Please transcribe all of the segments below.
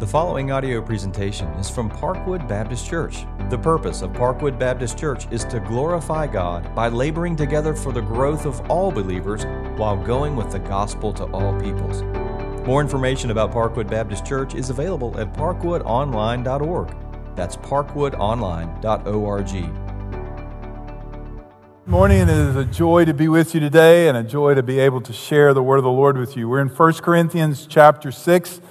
The following audio presentation is from Parkwood Baptist Church. The purpose of Parkwood Baptist Church is to glorify God by laboring together for the growth of all believers while going with the gospel to all peoples. More information about Parkwood Baptist Church is available at parkwoodonline.org. That's parkwoodonline.org. Good morning, it is a joy to be with you today and a joy to be able to share the word of the Lord with you. We're in 1 Corinthians chapter 6.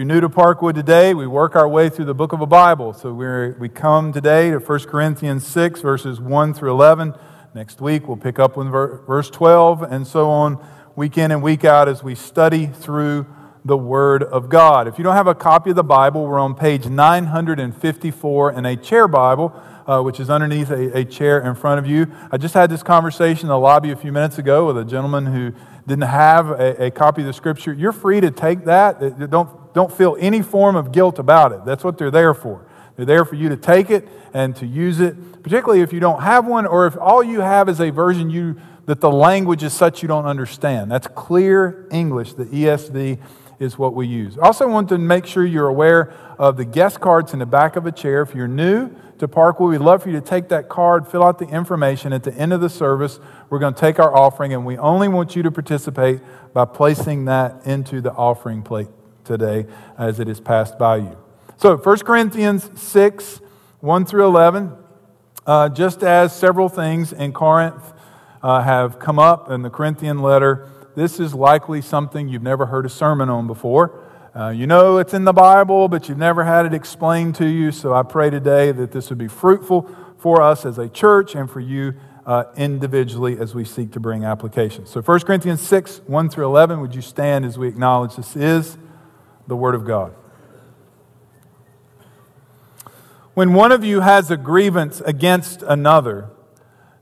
You're new to Parkwood today, we work our way through the book of a Bible. So we we come today to 1 Corinthians 6, verses 1 through 11. Next week, we'll pick up with verse 12, and so on, week in and week out, as we study through the Word of God. If you don't have a copy of the Bible, we're on page 954 in a chair Bible. Uh, which is underneath a, a, chair in front of you. I just had this conversation in the lobby a few minutes ago with a gentleman who didn't have a, a copy of the scripture. You're free to take that. Don't don't feel any form of guilt about it. That's what they're there for. They're there for you to take it and to use it, particularly if you don't have one or if all you have is a version you, that the language is such you don't understand. That's clear English. The ESV is what we use. I also want to make sure you're aware of the guest cards in the back of a chair. If you're new to Parkwood, we'd love for you to take that card, fill out the information. At the end of the service, we're going to take our offering, and we only want you to participate by placing that into the offering plate today as it is passed by you. So, 1 Corinthians 6, 1 through 11, uh, just as several things in Corinth uh, have come up in the Corinthian letter, this is likely something you've never heard a sermon on before. Uh, you know it's in the Bible, but you've never had it explained to you. So I pray today that this would be fruitful for us as a church and for you uh, individually as we seek to bring application. So 1 Corinthians 6, 1 through 11, would you stand as we acknowledge this is the Word of God. When one of you has a grievance against another,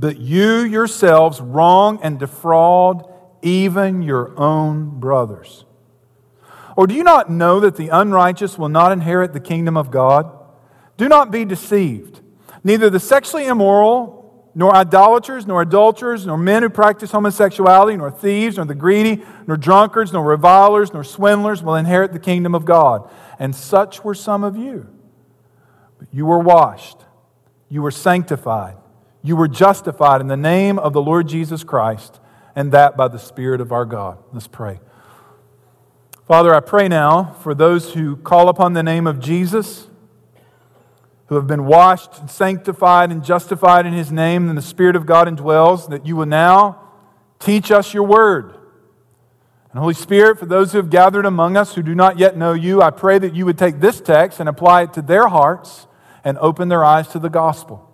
But you yourselves wrong and defraud even your own brothers. Or do you not know that the unrighteous will not inherit the kingdom of God? Do not be deceived. Neither the sexually immoral, nor idolaters, nor adulterers, nor men who practice homosexuality, nor thieves, nor the greedy, nor drunkards, nor revilers, nor swindlers will inherit the kingdom of God. And such were some of you. But you were washed, you were sanctified, you were justified in the name of the Lord Jesus Christ, and that by the Spirit of our God. Let's pray. Father, I pray now for those who call upon the name of Jesus who have been washed and sanctified and justified in his name, and the Spirit of God indwells, that you will now teach us your word. And Holy Spirit, for those who have gathered among us who do not yet know you, I pray that you would take this text and apply it to their hearts and open their eyes to the gospel.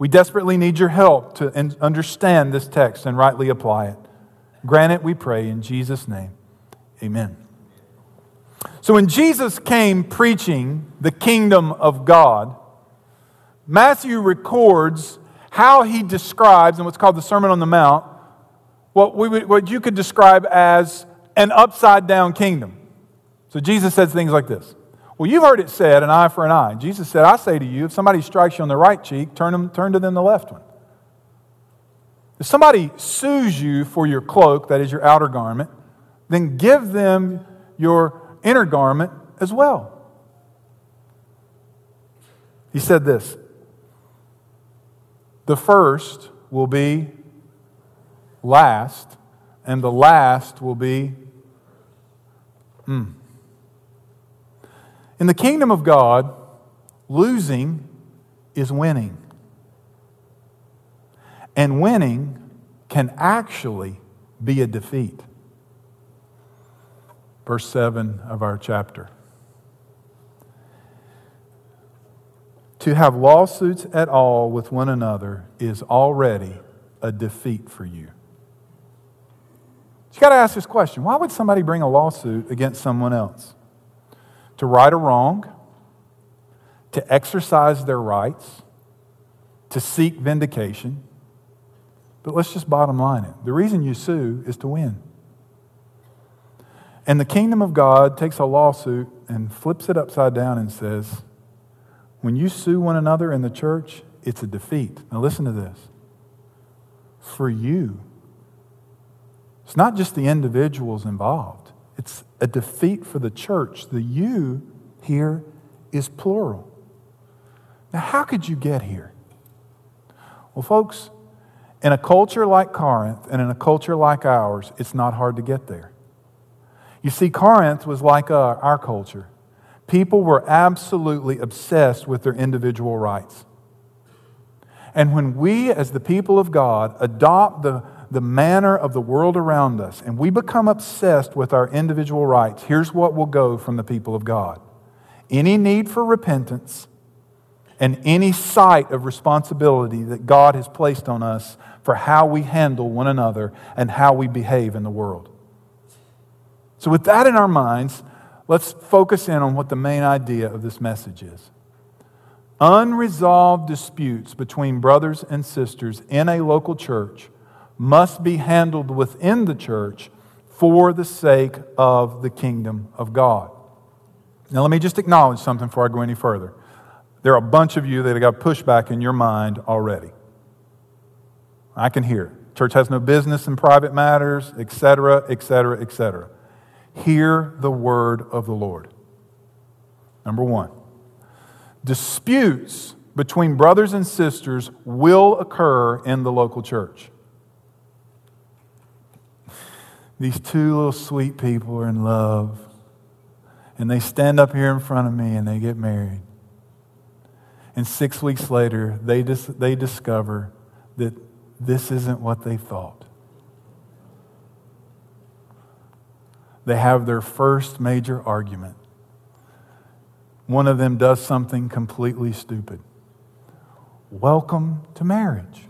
We desperately need your help to understand this text and rightly apply it. Grant it, we pray, in Jesus' name. Amen. So when Jesus came preaching the kingdom of God, Matthew records how he describes in what's called the Sermon on the Mount what, we would, what you could describe as an upside down kingdom. So Jesus says things like this. Well, you've heard it said, an eye for an eye. Jesus said, I say to you, if somebody strikes you on the right cheek, turn, them, turn to them the left one. If somebody sues you for your cloak, that is your outer garment, then give them your inner garment as well. He said this The first will be last, and the last will be. Mm. In the kingdom of God, Losing is winning. And winning can actually be a defeat. Verse 7 of our chapter. To have lawsuits at all with one another is already a defeat for you. You got to ask this question why would somebody bring a lawsuit against someone else? To right a wrong, to exercise their rights, to seek vindication. But let's just bottom line it. The reason you sue is to win. And the kingdom of God takes a lawsuit and flips it upside down and says, when you sue one another in the church, it's a defeat. Now, listen to this. For you, it's not just the individuals involved, it's a defeat for the church. The you here is plural. Now, how could you get here? Well, folks, in a culture like Corinth and in a culture like ours, it's not hard to get there. You see, Corinth was like uh, our culture. People were absolutely obsessed with their individual rights. And when we, as the people of God, adopt the, the manner of the world around us and we become obsessed with our individual rights, here's what will go from the people of God any need for repentance and any sight of responsibility that God has placed on us for how we handle one another and how we behave in the world. So, with that in our minds, let's focus in on what the main idea of this message is. Unresolved disputes between brothers and sisters in a local church must be handled within the church for the sake of the kingdom of God. Now, let me just acknowledge something before I go any further. There are a bunch of you that have got pushback in your mind already. I can hear. Church has no business in private matters, etc., etc., etc. Hear the word of the Lord. Number one, disputes between brothers and sisters will occur in the local church. These two little sweet people are in love, and they stand up here in front of me and they get married. And six weeks later, they, dis- they discover that this isn't what they thought. They have their first major argument. One of them does something completely stupid. Welcome to marriage.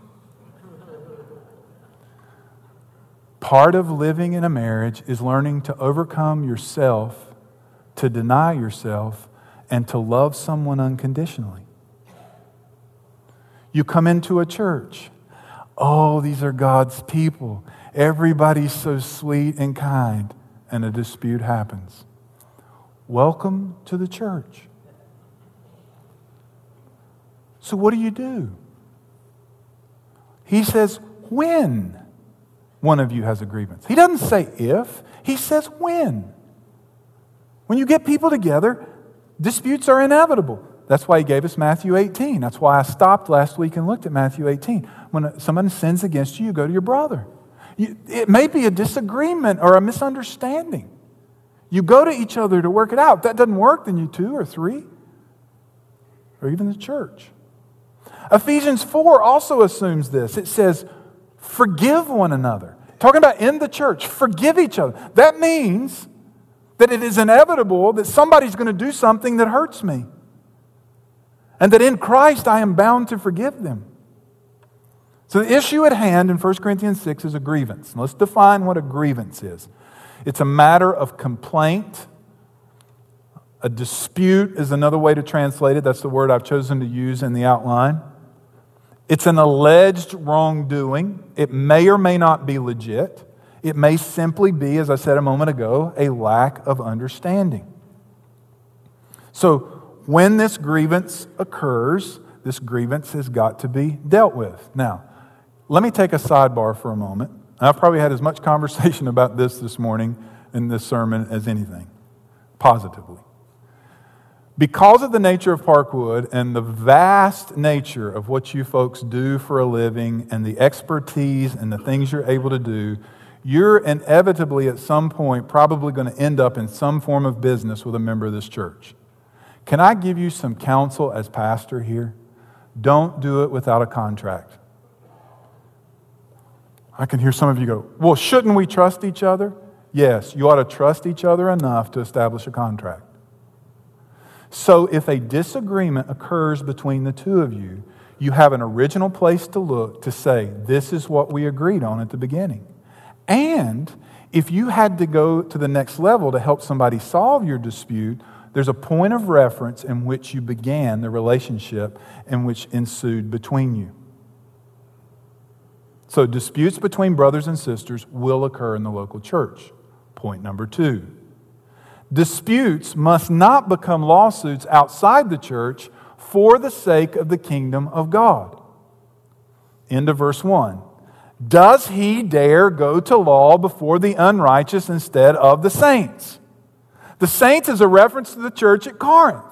Part of living in a marriage is learning to overcome yourself, to deny yourself, and to love someone unconditionally. You come into a church. Oh, these are God's people. Everybody's so sweet and kind, and a dispute happens. Welcome to the church. So, what do you do? He says, when one of you has a grievance. He doesn't say if, he says when. When you get people together, disputes are inevitable. That's why he gave us Matthew 18. That's why I stopped last week and looked at Matthew 18. When someone sins against you, you go to your brother. it may be a disagreement or a misunderstanding. You go to each other to work it out. If that doesn't work, then you two or three, or even the church. Ephesians 4 also assumes this. It says, forgive one another. Talking about in the church, forgive each other. That means that it is inevitable that somebody's going to do something that hurts me and that in Christ I am bound to forgive them. So the issue at hand in 1 Corinthians 6 is a grievance. Let's define what a grievance is. It's a matter of complaint. A dispute is another way to translate it. That's the word I've chosen to use in the outline. It's an alleged wrongdoing. It may or may not be legit. It may simply be, as I said a moment ago, a lack of understanding. So, when this grievance occurs, this grievance has got to be dealt with. Now, let me take a sidebar for a moment. I've probably had as much conversation about this this morning in this sermon as anything, positively. Because of the nature of Parkwood and the vast nature of what you folks do for a living and the expertise and the things you're able to do, you're inevitably at some point probably going to end up in some form of business with a member of this church. Can I give you some counsel as pastor here? Don't do it without a contract. I can hear some of you go, Well, shouldn't we trust each other? Yes, you ought to trust each other enough to establish a contract. So if a disagreement occurs between the two of you, you have an original place to look to say, This is what we agreed on at the beginning. And if you had to go to the next level to help somebody solve your dispute, there's a point of reference in which you began the relationship and which ensued between you. So, disputes between brothers and sisters will occur in the local church. Point number two disputes must not become lawsuits outside the church for the sake of the kingdom of God. End of verse 1. Does he dare go to law before the unrighteous instead of the saints? The saints is a reference to the church at Corinth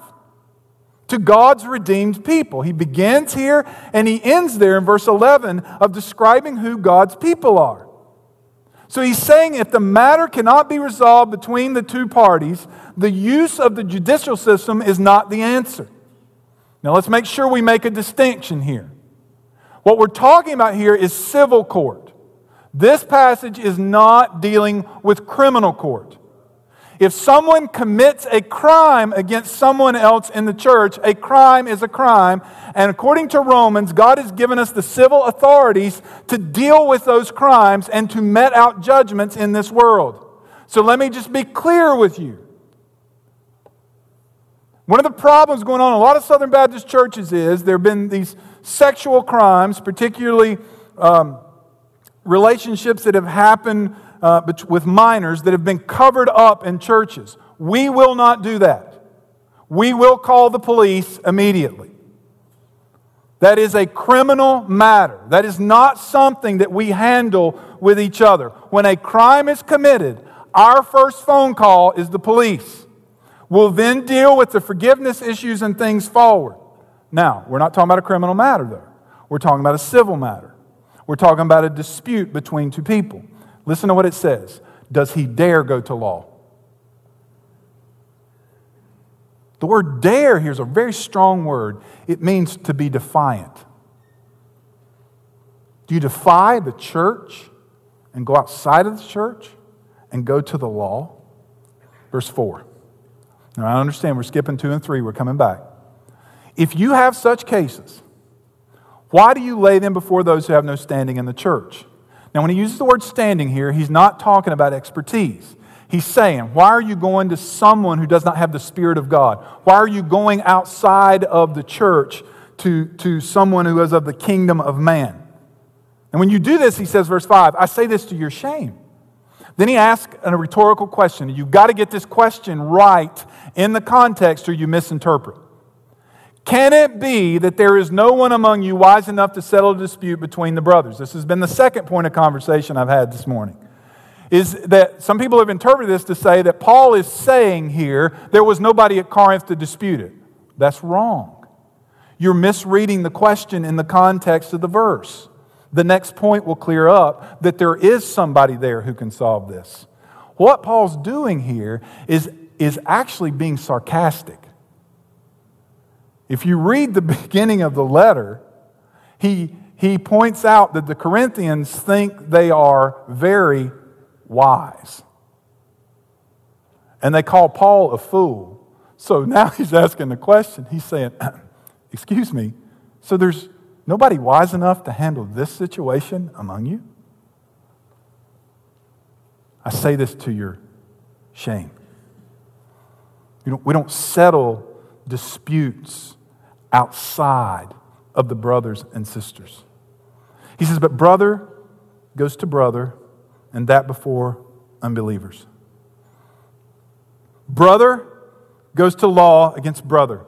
to God's redeemed people. He begins here and he ends there in verse 11 of describing who God's people are. So he's saying if the matter cannot be resolved between the two parties, the use of the judicial system is not the answer. Now let's make sure we make a distinction here. What we're talking about here is civil court. This passage is not dealing with criminal court. If someone commits a crime against someone else in the church, a crime is a crime. And according to Romans, God has given us the civil authorities to deal with those crimes and to met out judgments in this world. So let me just be clear with you. One of the problems going on in a lot of Southern Baptist churches is there have been these sexual crimes, particularly um, relationships that have happened uh, with minors that have been covered up in churches. We will not do that. We will call the police immediately. That is a criminal matter. That is not something that we handle with each other. When a crime is committed, our first phone call is the police. We'll then deal with the forgiveness issues and things forward. Now, we're not talking about a criminal matter, though. We're talking about a civil matter. We're talking about a dispute between two people. Listen to what it says. Does he dare go to law? The word dare here is a very strong word. It means to be defiant. Do you defy the church and go outside of the church and go to the law? Verse 4. Now, I understand we're skipping 2 and 3, we're coming back. If you have such cases, why do you lay them before those who have no standing in the church? Now, when he uses the word standing here, he's not talking about expertise. He's saying, Why are you going to someone who does not have the Spirit of God? Why are you going outside of the church to, to someone who is of the kingdom of man? And when you do this, he says, verse 5, I say this to your shame. Then he asks a rhetorical question. You've got to get this question right in the context or you misinterpret. Can it be that there is no one among you wise enough to settle a dispute between the brothers? This has been the second point of conversation I've had this morning. Is that some people have interpreted this to say that Paul is saying here there was nobody at Corinth to dispute it. That's wrong. You're misreading the question in the context of the verse. The next point will clear up that there is somebody there who can solve this. What Paul's doing here is, is actually being sarcastic. If you read the beginning of the letter, he, he points out that the Corinthians think they are very wise. And they call Paul a fool. So now he's asking the question. He's saying, Excuse me, so there's nobody wise enough to handle this situation among you? I say this to your shame. Don't, we don't settle disputes outside of the brothers and sisters. He says, But brother goes to brother, and that before unbelievers. Brother goes to law against brother.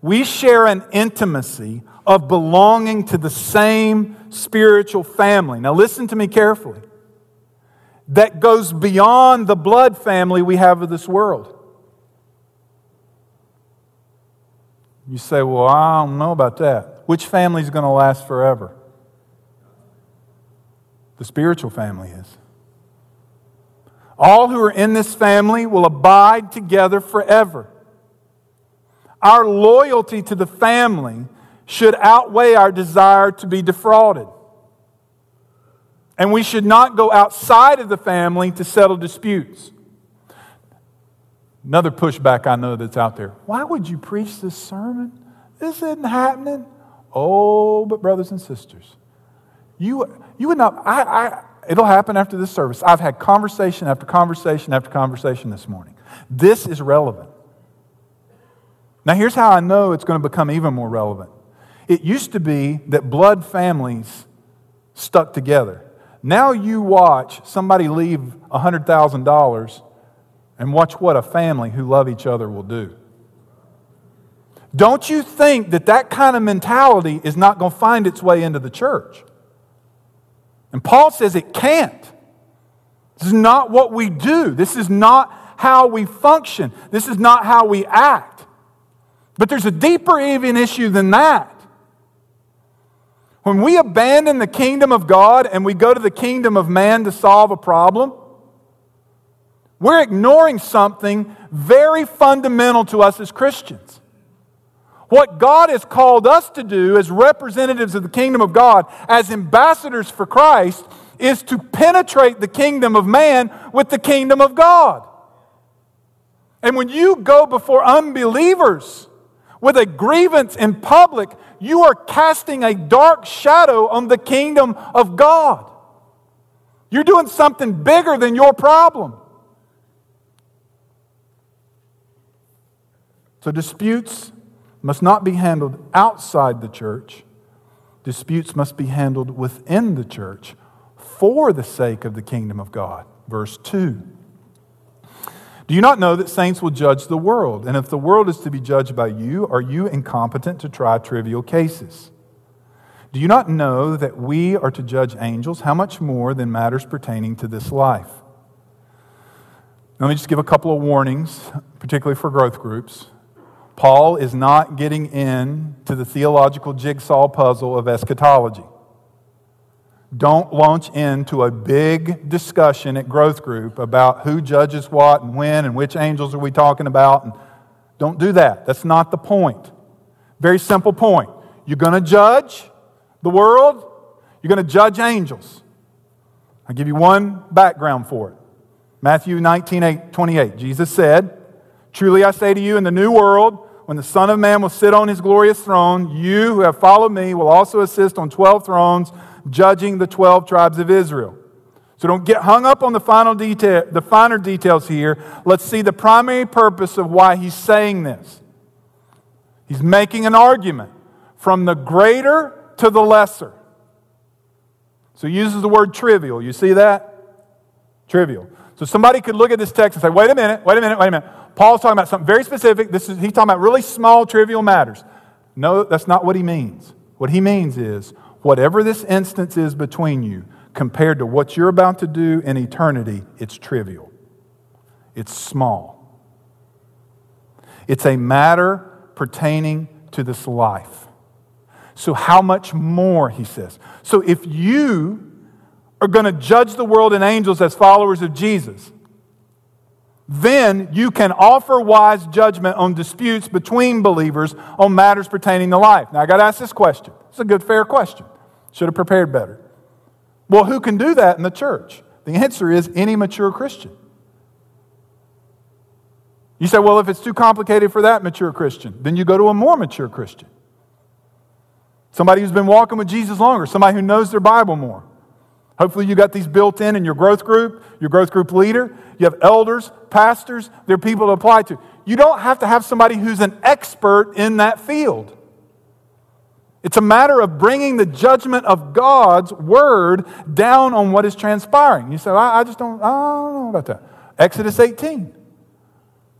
We share an intimacy of belonging to the same spiritual family. Now, listen to me carefully. That goes beyond the blood family we have of this world. You say, Well, I don't know about that. Which family is going to last forever? The spiritual family is. All who are in this family will abide together forever. Our loyalty to the family should outweigh our desire to be defrauded. And we should not go outside of the family to settle disputes. Another pushback I know that's out there. Why would you preach this sermon? This isn't happening. Oh, but brothers and sisters, you, you would not, I, I, it'll happen after this service. I've had conversation after conversation after conversation this morning. This is relevant. Now, here's how I know it's going to become even more relevant. It used to be that blood families stuck together. Now you watch somebody leave $100,000 and watch what a family who love each other will do. Don't you think that that kind of mentality is not going to find its way into the church? And Paul says it can't. This is not what we do. This is not how we function. This is not how we act. But there's a deeper, even issue than that. When we abandon the kingdom of God and we go to the kingdom of man to solve a problem, we're ignoring something very fundamental to us as Christians. What God has called us to do as representatives of the kingdom of God, as ambassadors for Christ, is to penetrate the kingdom of man with the kingdom of God. And when you go before unbelievers with a grievance in public, you are casting a dark shadow on the kingdom of God. You're doing something bigger than your problem. So disputes must not be handled outside the church. Disputes must be handled within the church for the sake of the kingdom of God. Verse 2. Do you not know that saints will judge the world? And if the world is to be judged by you, are you incompetent to try trivial cases? Do you not know that we are to judge angels? How much more than matters pertaining to this life? Let me just give a couple of warnings, particularly for growth groups. Paul is not getting into the theological jigsaw puzzle of eschatology. Don't launch into a big discussion at growth group about who judges what and when and which angels are we talking about. And don't do that. That's not the point. Very simple point. You're going to judge the world, you're going to judge angels. I'll give you one background for it. Matthew 19, 8, 28. Jesus said, Truly I say to you, in the new world, when the Son of Man will sit on his glorious throne, you who have followed me will also assist on 12 thrones, judging the 12 tribes of Israel. So don't get hung up on the final detail, the finer details here. Let's see the primary purpose of why he's saying this. He's making an argument from the greater to the lesser. So he uses the word trivial. You see that? Trivial. So somebody could look at this text and say, wait a minute, wait a minute, wait a minute. Paul's talking about something very specific. This is, he's talking about really small, trivial matters. No, that's not what he means. What he means is whatever this instance is between you, compared to what you're about to do in eternity, it's trivial. It's small. It's a matter pertaining to this life. So, how much more, he says. So, if you are going to judge the world and angels as followers of Jesus, then you can offer wise judgment on disputes between believers on matters pertaining to life. Now, I got to ask this question. It's a good, fair question. Should have prepared better. Well, who can do that in the church? The answer is any mature Christian. You say, well, if it's too complicated for that mature Christian, then you go to a more mature Christian. Somebody who's been walking with Jesus longer, somebody who knows their Bible more. Hopefully, you got these built in in your growth group, your growth group leader. You have elders, pastors, they're people to apply to. You don't have to have somebody who's an expert in that field. It's a matter of bringing the judgment of God's word down on what is transpiring. You say, I, I just don't, I don't know about that. Exodus 18.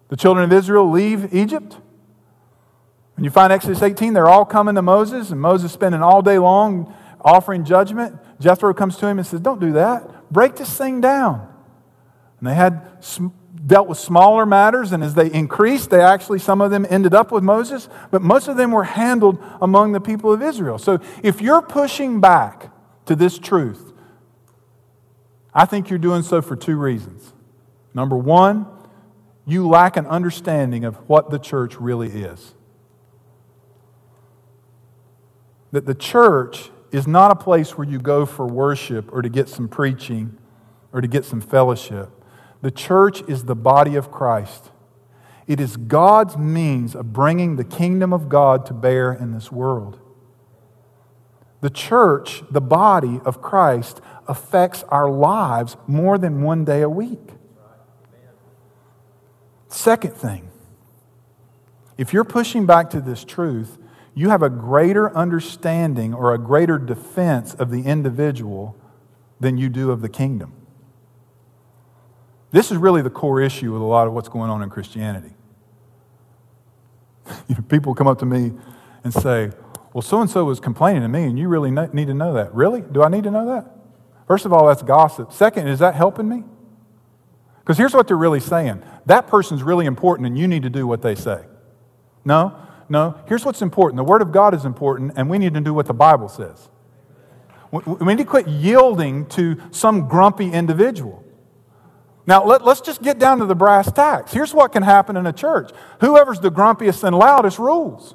The children of Israel leave Egypt. When you find Exodus 18, they're all coming to Moses, and Moses spending all day long offering judgment. Jethro comes to him and says, Don't do that. Break this thing down. And they had dealt with smaller matters, and as they increased, they actually, some of them ended up with Moses, but most of them were handled among the people of Israel. So if you're pushing back to this truth, I think you're doing so for two reasons. Number one, you lack an understanding of what the church really is. that the church is not a place where you go for worship or to get some preaching or to get some fellowship. The church is the body of Christ. It is God's means of bringing the kingdom of God to bear in this world. The church, the body of Christ, affects our lives more than one day a week. Second thing, if you're pushing back to this truth, you have a greater understanding or a greater defense of the individual than you do of the kingdom. This is really the core issue with a lot of what's going on in Christianity. People come up to me and say, Well, so and so was complaining to me, and you really need to know that. Really? Do I need to know that? First of all, that's gossip. Second, is that helping me? Because here's what they're really saying that person's really important, and you need to do what they say. No, no. Here's what's important the Word of God is important, and we need to do what the Bible says. We need to quit yielding to some grumpy individual. Now, let, us just get down to the brass tacks. Here's what can happen in a church whoever's the grumpiest and loudest rules.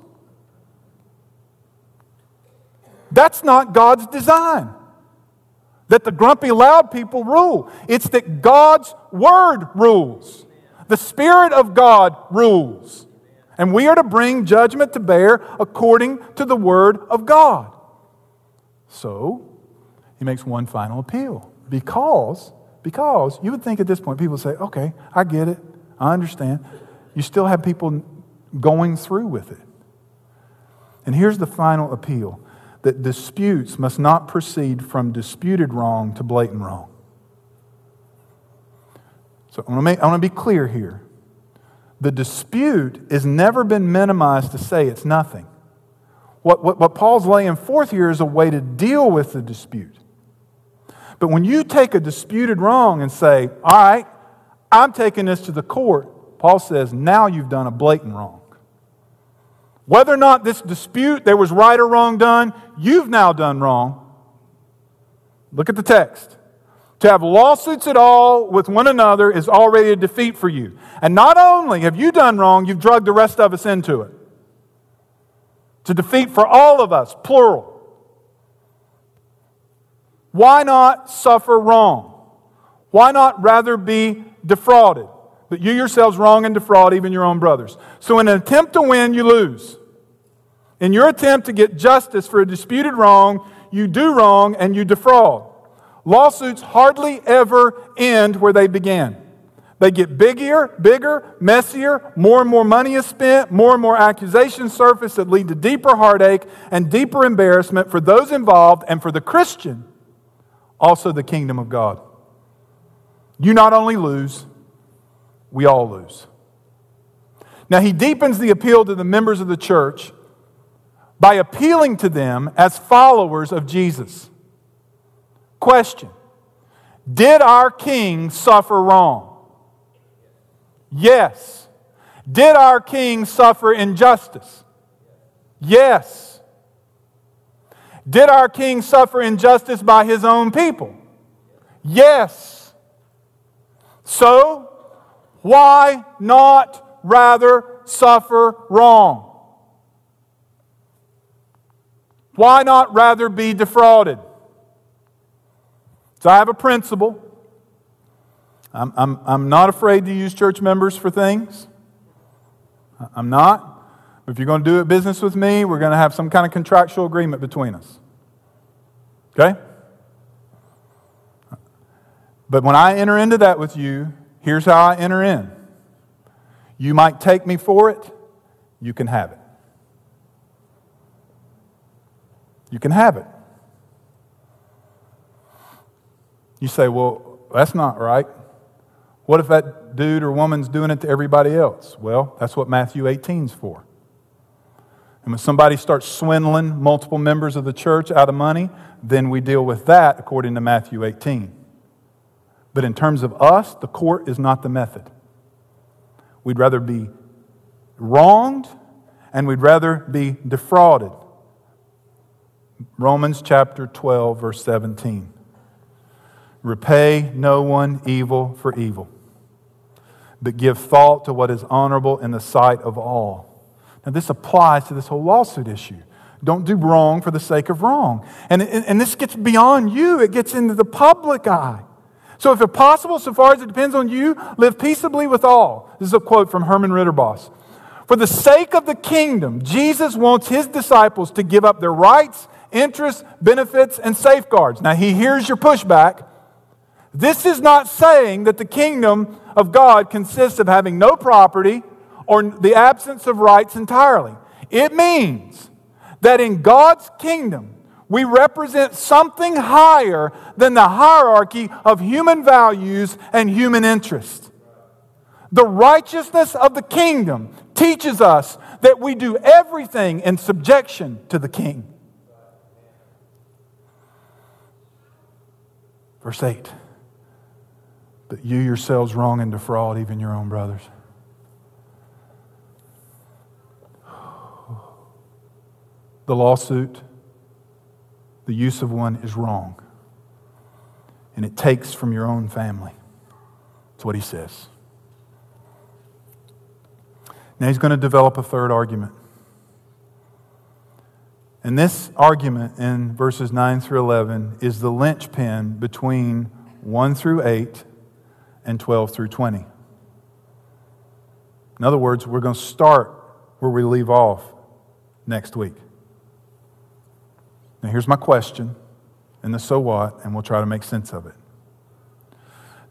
That's not God's design. That the grumpy, loud people rule. It's that God's word rules. The Spirit of God rules. And we are to bring judgment to bear according to the word of God. So, he makes one final appeal. Because because you would think at this point, people would say, okay, I get it. I understand. You still have people going through with it. And here's the final appeal that disputes must not proceed from disputed wrong to blatant wrong. So I want to, I want to be clear here. The dispute has never been minimized to say it's nothing. What, what, what Paul's laying forth here is a way to deal with the dispute. But when you take a disputed wrong and say, all right, I'm taking this to the court, Paul says, now you've done a blatant wrong. Whether or not this dispute, there was right or wrong done, you've now done wrong. Look at the text. To have lawsuits at all with one another is already a defeat for you. And not only have you done wrong, you've drugged the rest of us into it. To defeat for all of us, plural. Why not suffer wrong? Why not rather be defrauded? But you yourselves wrong and defraud even your own brothers. So, in an attempt to win, you lose. In your attempt to get justice for a disputed wrong, you do wrong and you defraud. Lawsuits hardly ever end where they began. They get bigger, bigger, messier, more and more money is spent, more and more accusations surface that lead to deeper heartache and deeper embarrassment for those involved and for the Christian also the kingdom of God. You not only lose, we all lose. Now, he deepens the appeal to the members of the church by appealing to them as followers of Jesus. Question Did our king suffer wrong? Yes. Did our king suffer injustice? Yes. Did our king suffer injustice by his own people? Yes. So, why not rather suffer wrong? Why not rather be defrauded? So, I have a principle. I'm, I'm, I'm not afraid to use church members for things. I'm not. If you're going to do business with me, we're going to have some kind of contractual agreement between us. Okay? But when I enter into that with you, here's how I enter in. You might take me for it, you can have it. You can have it. You say, well, that's not right. What if that dude or woman's doing it to everybody else? Well, that's what Matthew 18 is for. And when somebody starts swindling multiple members of the church out of money, then we deal with that according to Matthew 18. But in terms of us, the court is not the method. We'd rather be wronged and we'd rather be defrauded. Romans chapter 12, verse 17. Repay no one evil for evil, but give thought to what is honorable in the sight of all. Now, this applies to this whole lawsuit issue. Don't do wrong for the sake of wrong. And, and this gets beyond you, it gets into the public eye. So, if it's possible, so far as it depends on you, live peaceably with all. This is a quote from Herman Ridderbos. For the sake of the kingdom, Jesus wants his disciples to give up their rights, interests, benefits, and safeguards. Now, he hears your pushback. This is not saying that the kingdom of God consists of having no property or the absence of rights entirely. It means that in God's kingdom, we represent something higher than the hierarchy of human values and human interest. The righteousness of the kingdom teaches us that we do everything in subjection to the king. Verse 8 But you yourselves wrong and defraud even your own brothers. The lawsuit, the use of one is wrong. And it takes from your own family. That's what he says. Now he's going to develop a third argument. And this argument in verses 9 through 11 is the linchpin between 1 through 8 and 12 through 20. In other words, we're going to start where we leave off next week. Now, here's my question and the so what, and we'll try to make sense of it.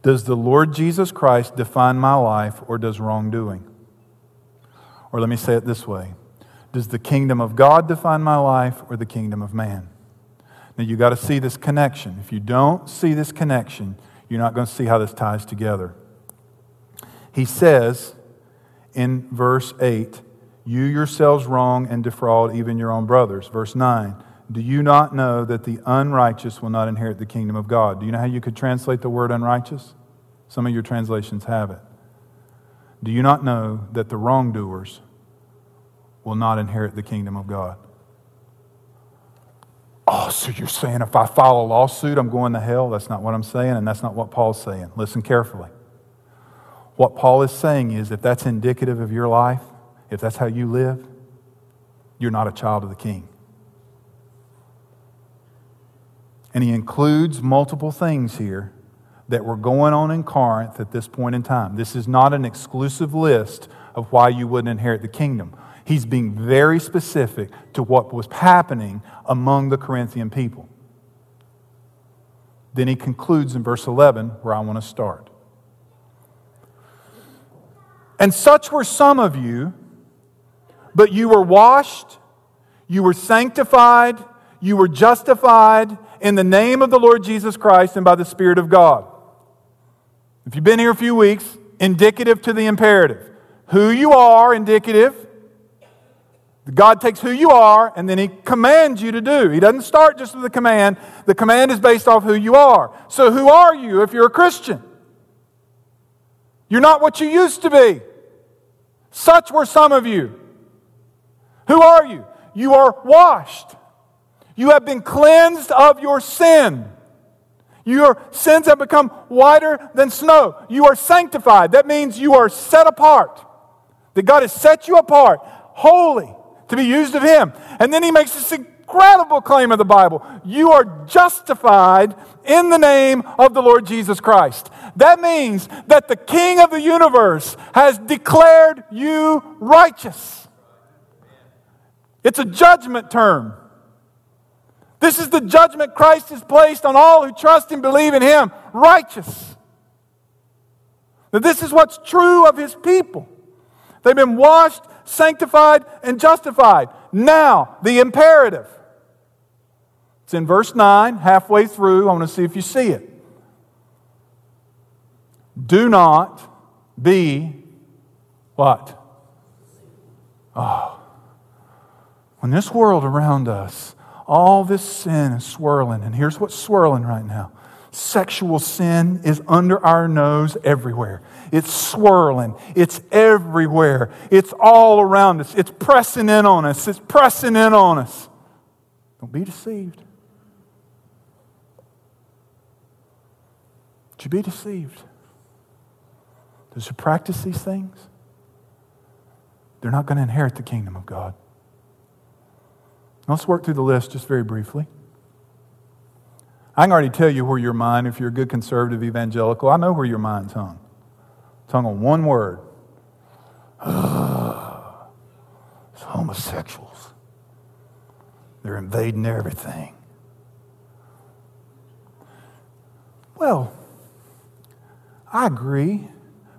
Does the Lord Jesus Christ define my life, or does wrongdoing? Or let me say it this way Does the kingdom of God define my life or the kingdom of man? Now you got to see this connection. If you don't see this connection, you're not going to see how this ties together. He says in verse 8, You yourselves wrong and defraud even your own brothers. Verse 9, Do you not know that the unrighteous will not inherit the kingdom of God? Do you know how you could translate the word unrighteous? Some of your translations have it. Do you not know that the wrongdoers will not inherit the kingdom of God? Oh, so you're saying if I file a lawsuit, I'm going to hell? That's not what I'm saying, and that's not what Paul's saying. Listen carefully. What Paul is saying is if that's indicative of your life, if that's how you live, you're not a child of the king. And he includes multiple things here that were going on in Corinth at this point in time. This is not an exclusive list of why you wouldn't inherit the kingdom. He's being very specific to what was happening among the Corinthian people. Then he concludes in verse 11, where I want to start. And such were some of you, but you were washed, you were sanctified, you were justified in the name of the Lord Jesus Christ and by the Spirit of God. If you've been here a few weeks, indicative to the imperative. Who you are, indicative. God takes who you are and then He commands you to do. He doesn't start just with a command. The command is based off who you are. So, who are you if you're a Christian? You're not what you used to be. Such were some of you. Who are you? You are washed. You have been cleansed of your sin. Your sins have become whiter than snow. You are sanctified. That means you are set apart. That God has set you apart, holy, to be used of Him. And then He makes this incredible claim of the Bible you are justified in the name of the Lord Jesus Christ. That means that the King of the universe has declared you righteous. It's a judgment term. This is the judgment Christ has placed on all who trust and believe in Him righteous. Now, this is what's true of His people. They've been washed, sanctified, and justified. Now, the imperative. It's in verse 9, halfway through. I want to see if you see it. Do not be what? Oh. When this world around us all this sin is swirling. And here's what's swirling right now sexual sin is under our nose everywhere. It's swirling. It's everywhere. It's all around us. It's pressing in on us. It's pressing in on us. Don't be deceived. Don't you be deceived. Those who practice these things, they're not going to inherit the kingdom of God. Let's work through the list just very briefly. I can already tell you where your mind, if you're a good conservative evangelical, I know where your mind's hung. It's hung on one word. it's homosexuals. They're invading everything. Well, I agree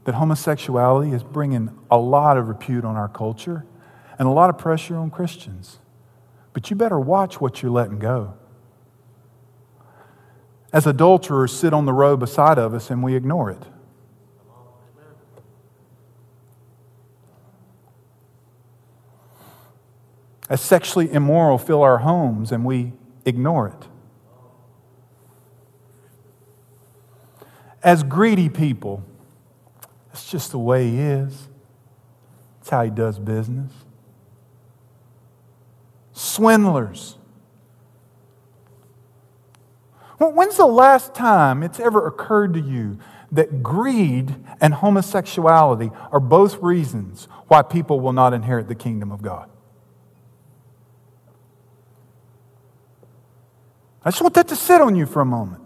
that homosexuality is bringing a lot of repute on our culture and a lot of pressure on Christians. But you better watch what you're letting go. As adulterers sit on the row beside of us and we ignore it. As sexually immoral fill our homes and we ignore it. As greedy people, it's just the way he is. It's how he does business swindlers. When's the last time it's ever occurred to you that greed and homosexuality are both reasons why people will not inherit the kingdom of God? I just want that to sit on you for a moment.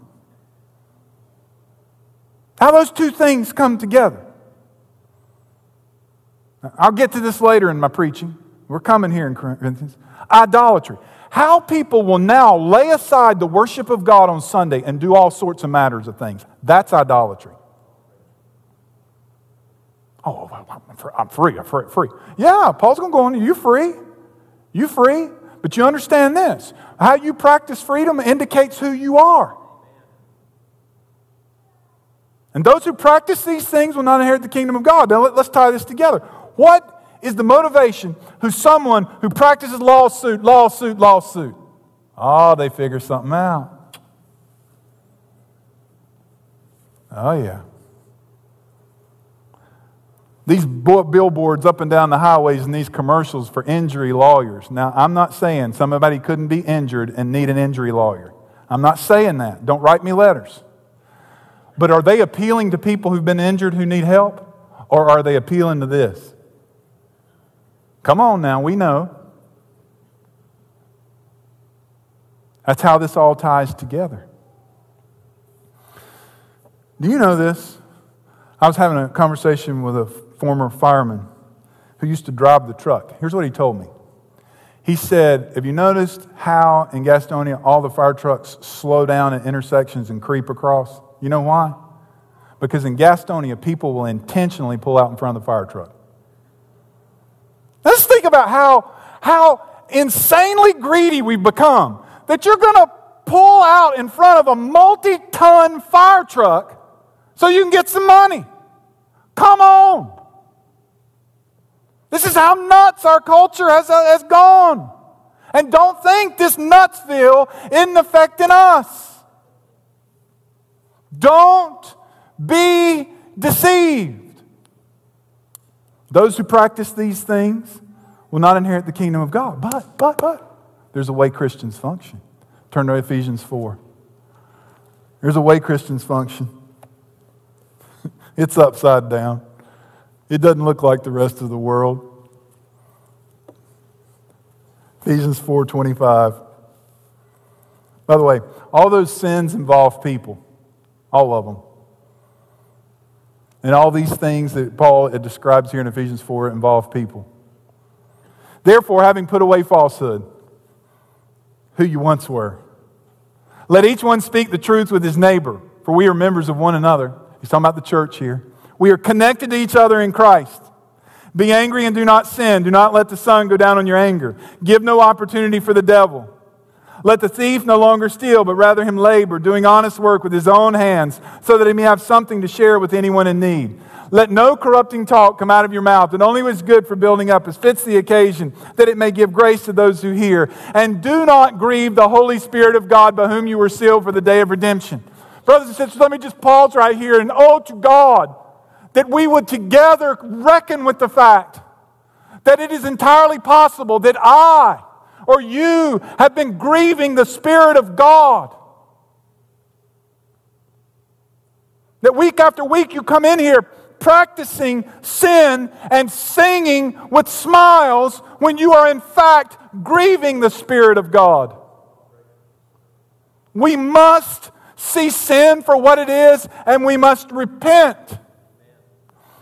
How those two things come together. I'll get to this later in my preaching. We're coming here in Corinthians idolatry. How people will now lay aside the worship of God on Sunday and do all sorts of matters of things. That's idolatry. Oh, I'm free. I'm free. free. Yeah, Paul's going to go on. You free. You free. But you understand this how you practice freedom indicates who you are. And those who practice these things will not inherit the kingdom of God. Now, let's tie this together. What is the motivation who someone who practices lawsuit, lawsuit, lawsuit? Oh, they figure something out. Oh, yeah. These billboards up and down the highways and these commercials for injury lawyers. Now, I'm not saying somebody couldn't be injured and need an injury lawyer. I'm not saying that. Don't write me letters. But are they appealing to people who've been injured who need help? Or are they appealing to this? Come on now, we know. That's how this all ties together. Do you know this? I was having a conversation with a former fireman who used to drive the truck. Here's what he told me. He said, Have you noticed how in Gastonia all the fire trucks slow down at intersections and creep across? You know why? Because in Gastonia, people will intentionally pull out in front of the fire truck. Let's think about how, how insanely greedy we've become. That you're going to pull out in front of a multi ton fire truck so you can get some money. Come on. This is how nuts our culture has, uh, has gone. And don't think this nutsville isn't affecting us. Don't be deceived. Those who practice these things will not inherit the kingdom of God. But, but, but, there's a way Christians function. Turn to Ephesians 4. There's a way Christians function. it's upside down. It doesn't look like the rest of the world. Ephesians 4:25. By the way, all those sins involve people. All of them. And all these things that Paul describes here in Ephesians 4 involve people. Therefore, having put away falsehood, who you once were, let each one speak the truth with his neighbor, for we are members of one another. He's talking about the church here. We are connected to each other in Christ. Be angry and do not sin. Do not let the sun go down on your anger. Give no opportunity for the devil. Let the thief no longer steal, but rather him labor, doing honest work with his own hands, so that he may have something to share with anyone in need. Let no corrupting talk come out of your mouth, but only what is good for building up as fits the occasion, that it may give grace to those who hear. And do not grieve the Holy Spirit of God, by whom you were sealed for the day of redemption. Brothers and sisters, let me just pause right here and oh to God that we would together reckon with the fact that it is entirely possible that I, or you have been grieving the Spirit of God. That week after week you come in here practicing sin and singing with smiles when you are in fact grieving the Spirit of God. We must see sin for what it is and we must repent.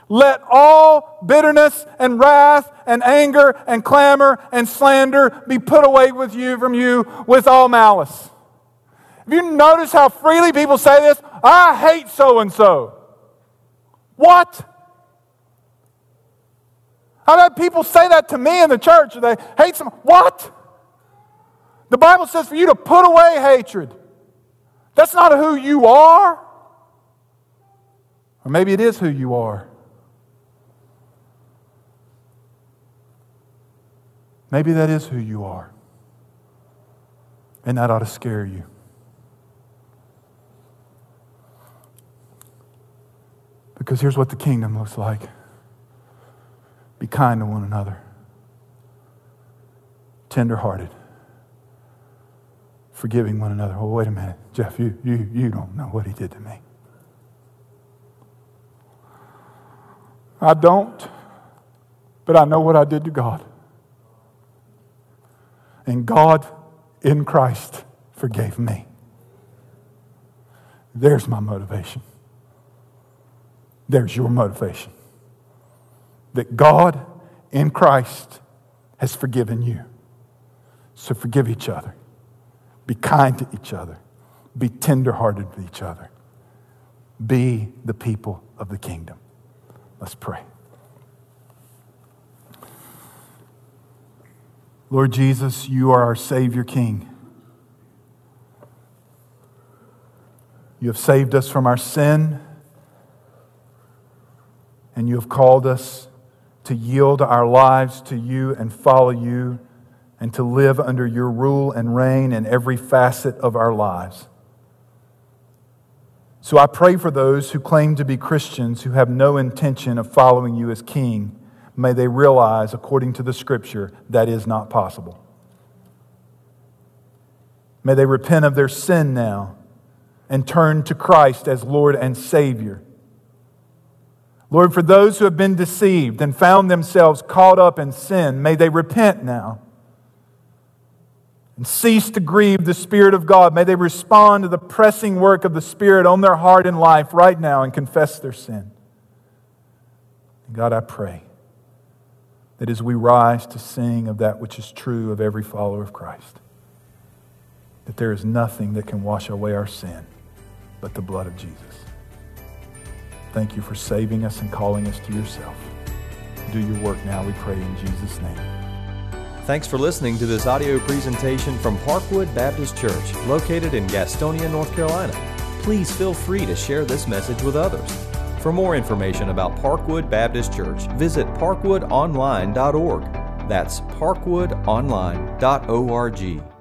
Let all bitterness and wrath and anger and clamor and slander be put away with you from you with all malice. Have you noticed how freely people say this? I hate so and so. What? I've had people say that to me in the church. They hate some. What? The Bible says for you to put away hatred. That's not who you are. Or maybe it is who you are. Maybe that is who you are. And that ought to scare you. Because here's what the kingdom looks like be kind to one another, tenderhearted, forgiving one another. Oh, wait a minute, Jeff, you, you, you don't know what he did to me. I don't, but I know what I did to God. And God in Christ forgave me. There's my motivation. There's your motivation. That God in Christ has forgiven you. So forgive each other. Be kind to each other. Be tenderhearted to each other. Be the people of the kingdom. Let's pray. Lord Jesus, you are our Savior King. You have saved us from our sin, and you have called us to yield our lives to you and follow you and to live under your rule and reign in every facet of our lives. So I pray for those who claim to be Christians who have no intention of following you as King may they realize, according to the scripture, that is not possible. May they repent of their sin now and turn to Christ as Lord and Savior. Lord, for those who have been deceived and found themselves caught up in sin, may they repent now and cease to grieve the Spirit of God. May they respond to the pressing work of the Spirit on their heart and life right now and confess their sin. God, I pray that as we rise to sing of that which is true of every follower of Christ, that there is nothing that can wash away our sin but the blood of Jesus. Thank you for saving us and calling us to yourself. Do your work now, we pray in Jesus' name. Thanks for listening to this audio presentation from Parkwood Baptist Church, located in Gastonia, North Carolina. Please feel free to share this message with others. For more information about Parkwood Baptist Church, visit parkwoodonline.org. That's parkwoodonline.org.